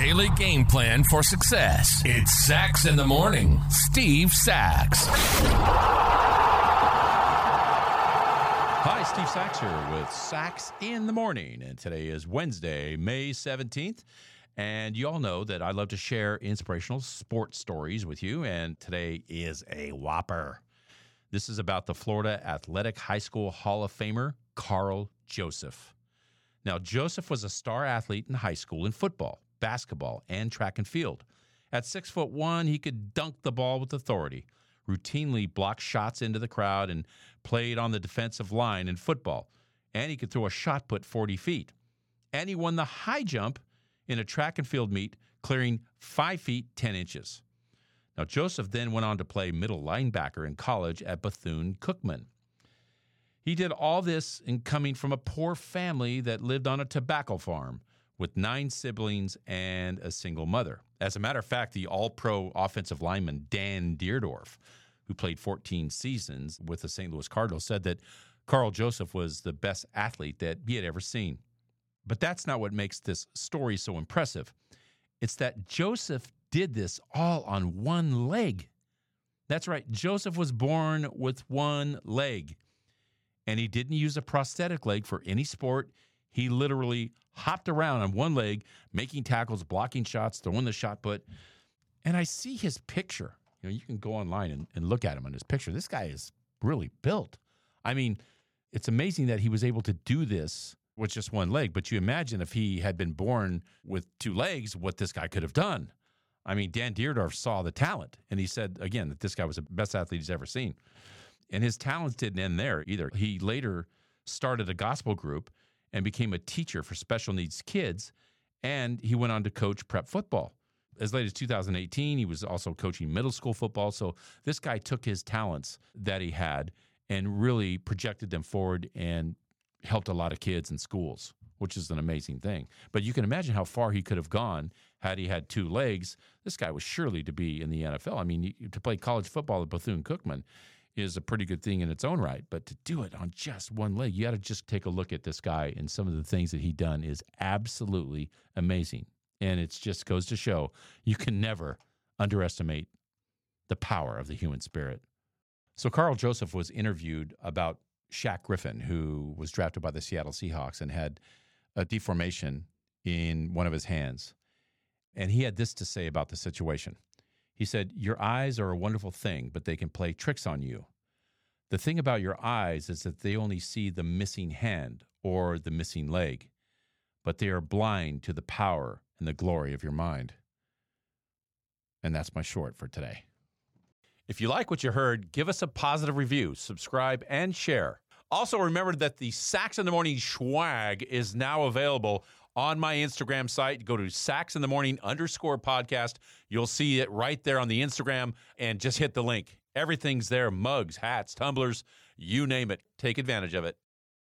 daily game plan for success. It's Sax in the Morning. Steve Sax. Hi, Steve Sax here with Sax in the Morning. And today is Wednesday, May 17th. And you all know that I love to share inspirational sports stories with you. And today is a whopper. This is about the Florida Athletic High School Hall of Famer, Carl Joseph. Now, Joseph was a star athlete in high school in football, basketball, and track and field. At six foot one, he could dunk the ball with authority, routinely block shots into the crowd, and played on the defensive line in football. And he could throw a shot put 40 feet. And he won the high jump in a track and field meet, clearing five feet 10 inches. Now, Joseph then went on to play middle linebacker in college at Bethune Cookman. He did all this in coming from a poor family that lived on a tobacco farm with nine siblings and a single mother. As a matter of fact, the all pro offensive lineman Dan Dierdorf, who played 14 seasons with the St. Louis Cardinals, said that Carl Joseph was the best athlete that he had ever seen. But that's not what makes this story so impressive. It's that Joseph did this all on one leg. That's right, Joseph was born with one leg and he didn't use a prosthetic leg for any sport. He literally hopped around on one leg, making tackles, blocking shots, throwing the shot put. And I see his picture. You know, you can go online and, and look at him on his picture. This guy is really built. I mean, it's amazing that he was able to do this with just one leg. But you imagine if he had been born with two legs, what this guy could have done. I mean, Dan Dierdorf saw the talent, and he said again that this guy was the best athlete he's ever seen. And his talents didn't end there either. He later started a gospel group and became a teacher for special needs kids. And he went on to coach prep football. As late as 2018, he was also coaching middle school football. So this guy took his talents that he had and really projected them forward and helped a lot of kids in schools, which is an amazing thing. But you can imagine how far he could have gone had he had two legs. This guy was surely to be in the NFL. I mean, to play college football at Bethune Cookman, is a pretty good thing in its own right. But to do it on just one leg, you got to just take a look at this guy and some of the things that he done is absolutely amazing. And it just goes to show you can never underestimate the power of the human spirit. So Carl Joseph was interviewed about Shaq Griffin, who was drafted by the Seattle Seahawks and had a deformation in one of his hands. And he had this to say about the situation. He said, Your eyes are a wonderful thing, but they can play tricks on you. The thing about your eyes is that they only see the missing hand or the missing leg, but they are blind to the power and the glory of your mind. And that's my short for today. If you like what you heard, give us a positive review, subscribe, and share. Also, remember that the Sax in the Morning swag is now available on my Instagram site. Go to Sax in the Morning underscore podcast. You'll see it right there on the Instagram and just hit the link. Everything's there mugs, hats, tumblers, you name it. Take advantage of it.